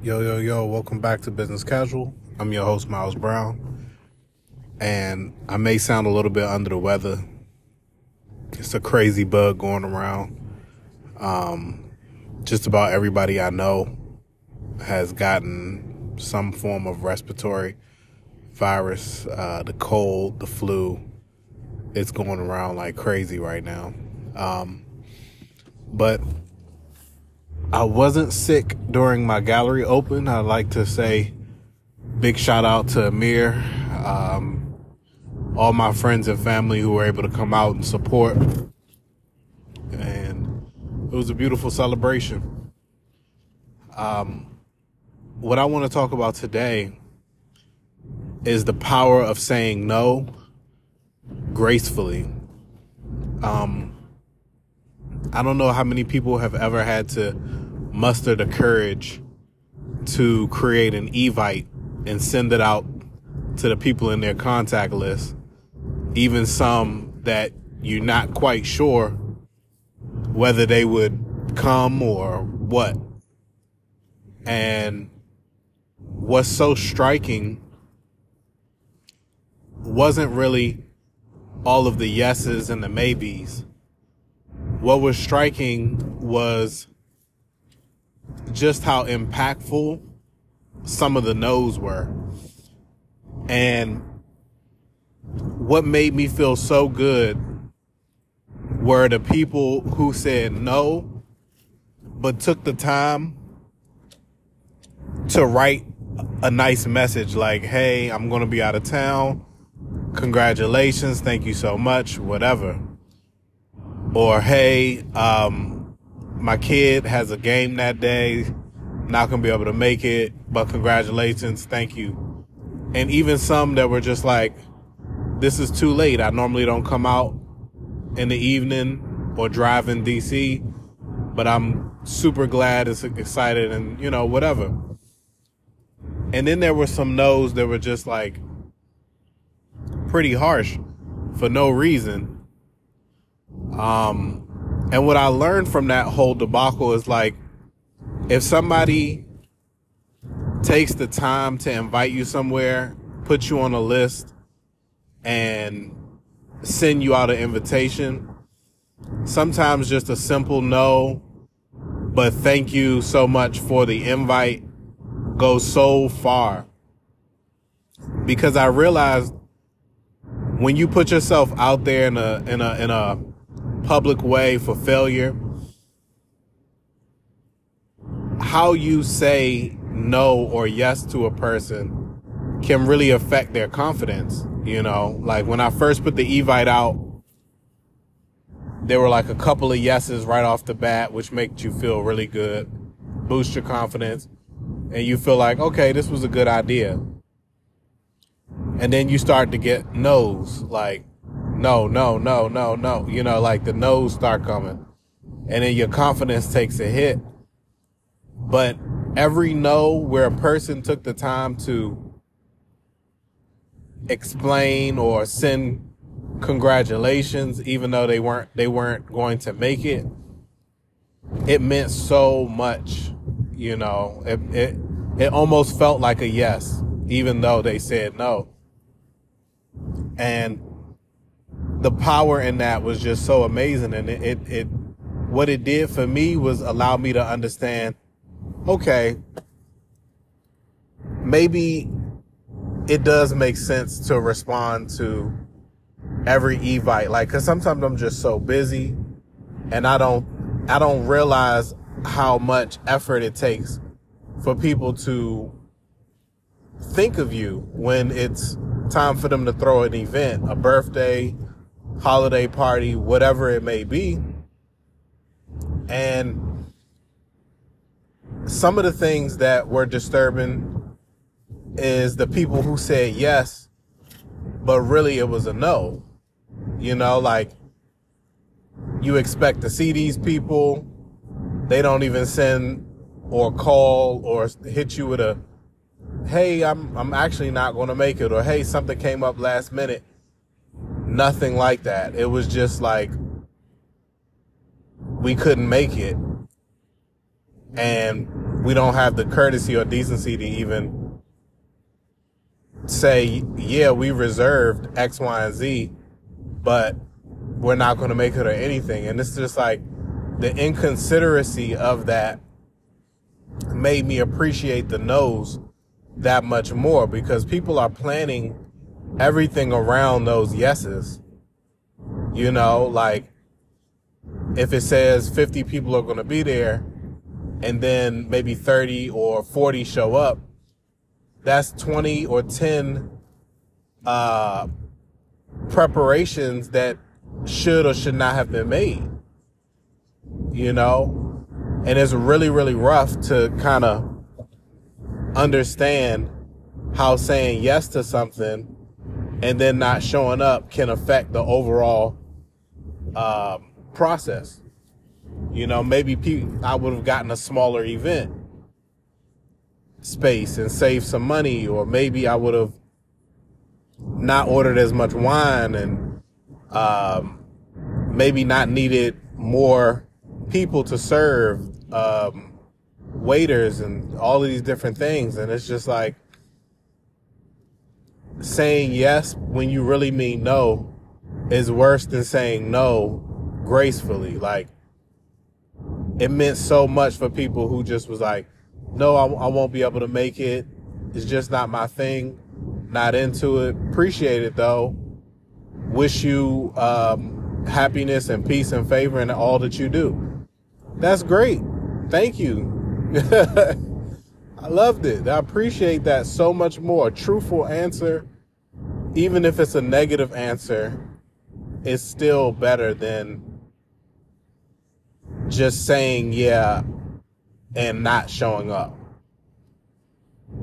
Yo, yo, yo, welcome back to Business Casual. I'm your host, Miles Brown. And I may sound a little bit under the weather. It's a crazy bug going around. Um, just about everybody I know has gotten some form of respiratory virus, uh, the cold, the flu. It's going around like crazy right now. Um, but I wasn't sick during my gallery open. I'd like to say big shout out to Amir, um, all my friends and family who were able to come out and support. And it was a beautiful celebration. Um, what I want to talk about today is the power of saying no gracefully. Um, I don't know how many people have ever had to muster the courage to create an evite and send it out to the people in their contact list, even some that you're not quite sure whether they would come or what. And what's so striking wasn't really all of the yeses and the maybes. What was striking was just how impactful some of the no's were. And what made me feel so good were the people who said no, but took the time to write a nice message like, Hey, I'm going to be out of town. Congratulations. Thank you so much. Whatever. Or, Hey, um, my kid has a game that day, not gonna be able to make it, but congratulations, thank you. And even some that were just like, this is too late. I normally don't come out in the evening or drive in DC, but I'm super glad and excited and, you know, whatever. And then there were some no's that were just like pretty harsh for no reason. Um, and what I learned from that whole debacle is like, if somebody takes the time to invite you somewhere, put you on a list, and send you out an invitation, sometimes just a simple no, but thank you so much for the invite goes so far. Because I realized when you put yourself out there in a in a in a public way for failure. How you say no or yes to a person can really affect their confidence. You know, like when I first put the Evite out, there were like a couple of yeses right off the bat, which makes you feel really good, boost your confidence, and you feel like, okay, this was a good idea. And then you start to get no's, like, no, no, no, no, no. You know, like the no's start coming. And then your confidence takes a hit. But every no where a person took the time to explain or send congratulations, even though they weren't, they weren't going to make it, it meant so much. You know, it, it, it almost felt like a yes, even though they said no. And the power in that was just so amazing. And it, it, it, what it did for me was allow me to understand, okay, maybe it does make sense to respond to every evite. Like, cause sometimes I'm just so busy and I don't, I don't realize how much effort it takes for people to think of you when it's time for them to throw an event, a birthday, holiday party, whatever it may be. And some of the things that were disturbing is the people who said yes, but really it was a no. You know, like you expect to see these people, they don't even send or call or hit you with a hey, I'm I'm actually not going to make it or hey, something came up last minute nothing like that. It was just like we couldn't make it. and we don't have the courtesy or decency to even say, yeah, we reserved X, Y, and Z, but we're not going to make it or anything. And it's just like the inconsideracy of that made me appreciate the no's that much more because people are planning everything around those yeses. You know, like if it says 50 people are going to be there and then maybe 30 or 40 show up, that's 20 or 10 uh, preparations that should or should not have been made. You know? And it's really, really rough to kind of understand how saying yes to something and then not showing up can affect the overall um, process. You know, maybe I would have gotten a smaller event space and saved some money, or maybe I would have not ordered as much wine and um, maybe not needed more people to serve um, waiters and all of these different things. And it's just like saying yes when you really mean no is worse than saying no gracefully. Like it meant so much for people who just was like, no, I, I won't be able to make it. It's just not my thing. Not into it. Appreciate it though. Wish you um, happiness and peace and favor in all that you do. That's great. Thank you. I loved it. I appreciate that so much more. A truthful answer, even if it's a negative answer, is still better than just saying yeah and not showing up.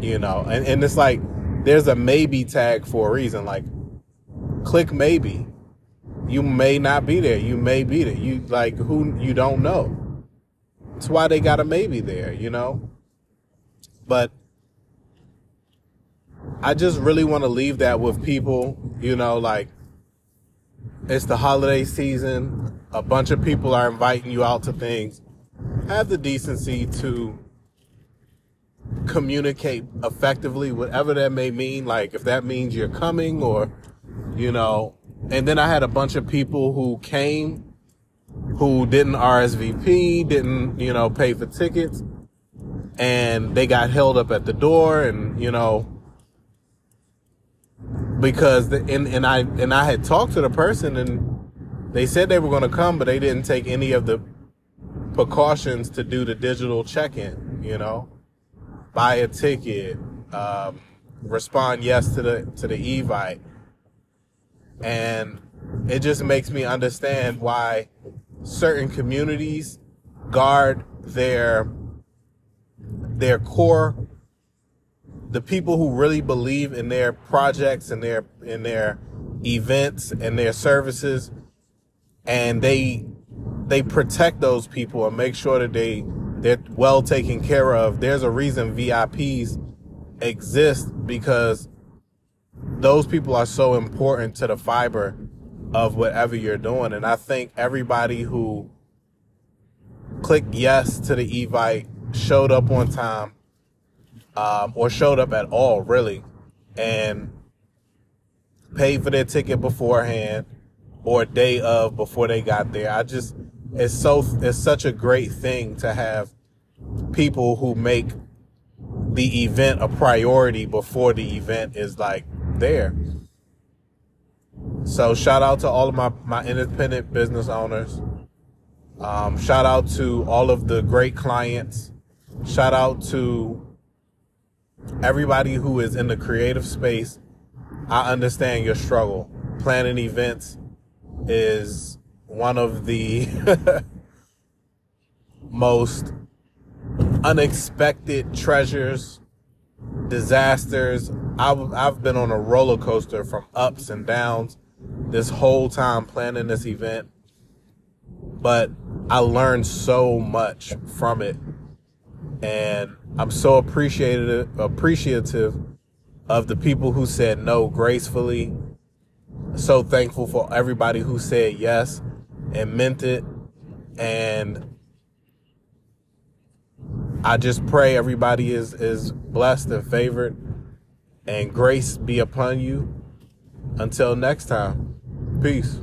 You know, and, and it's like there's a maybe tag for a reason. Like, click maybe. You may not be there. You may be there. You like who you don't know. That's why they got a maybe there, you know? But I just really want to leave that with people, you know, like it's the holiday season. A bunch of people are inviting you out to things. Have the decency to communicate effectively, whatever that may mean. Like if that means you're coming or, you know, and then I had a bunch of people who came who didn't RSVP, didn't, you know, pay for tickets, and they got held up at the door and, you know, because the, and, and I and I had talked to the person and they said they were going to come, but they didn't take any of the precautions to do the digital check-in, you know, buy a ticket, um, respond yes to the to the evite, and it just makes me understand why certain communities guard their their core the people who really believe in their projects and their in their events and their services and they they protect those people and make sure that they they're well taken care of there's a reason VIPs exist because those people are so important to the fiber of whatever you're doing. And I think everybody who clicked yes to the Evite showed up on time, um, or showed up at all, really, and paid for their ticket beforehand or day of before they got there. I just, it's so, it's such a great thing to have people who make the event a priority before the event is like there. So shout out to all of my, my independent business owners. Um, shout out to all of the great clients. Shout out to everybody who is in the creative space. I understand your struggle. Planning events is one of the most unexpected treasures, disasters. I've, I've been on a roller coaster from ups and downs this whole time planning this event, but I learned so much from it. And I'm so appreciative, appreciative of the people who said no gracefully. So thankful for everybody who said yes and meant it. And I just pray everybody is is blessed and favored and grace be upon you. Until next time. Peace.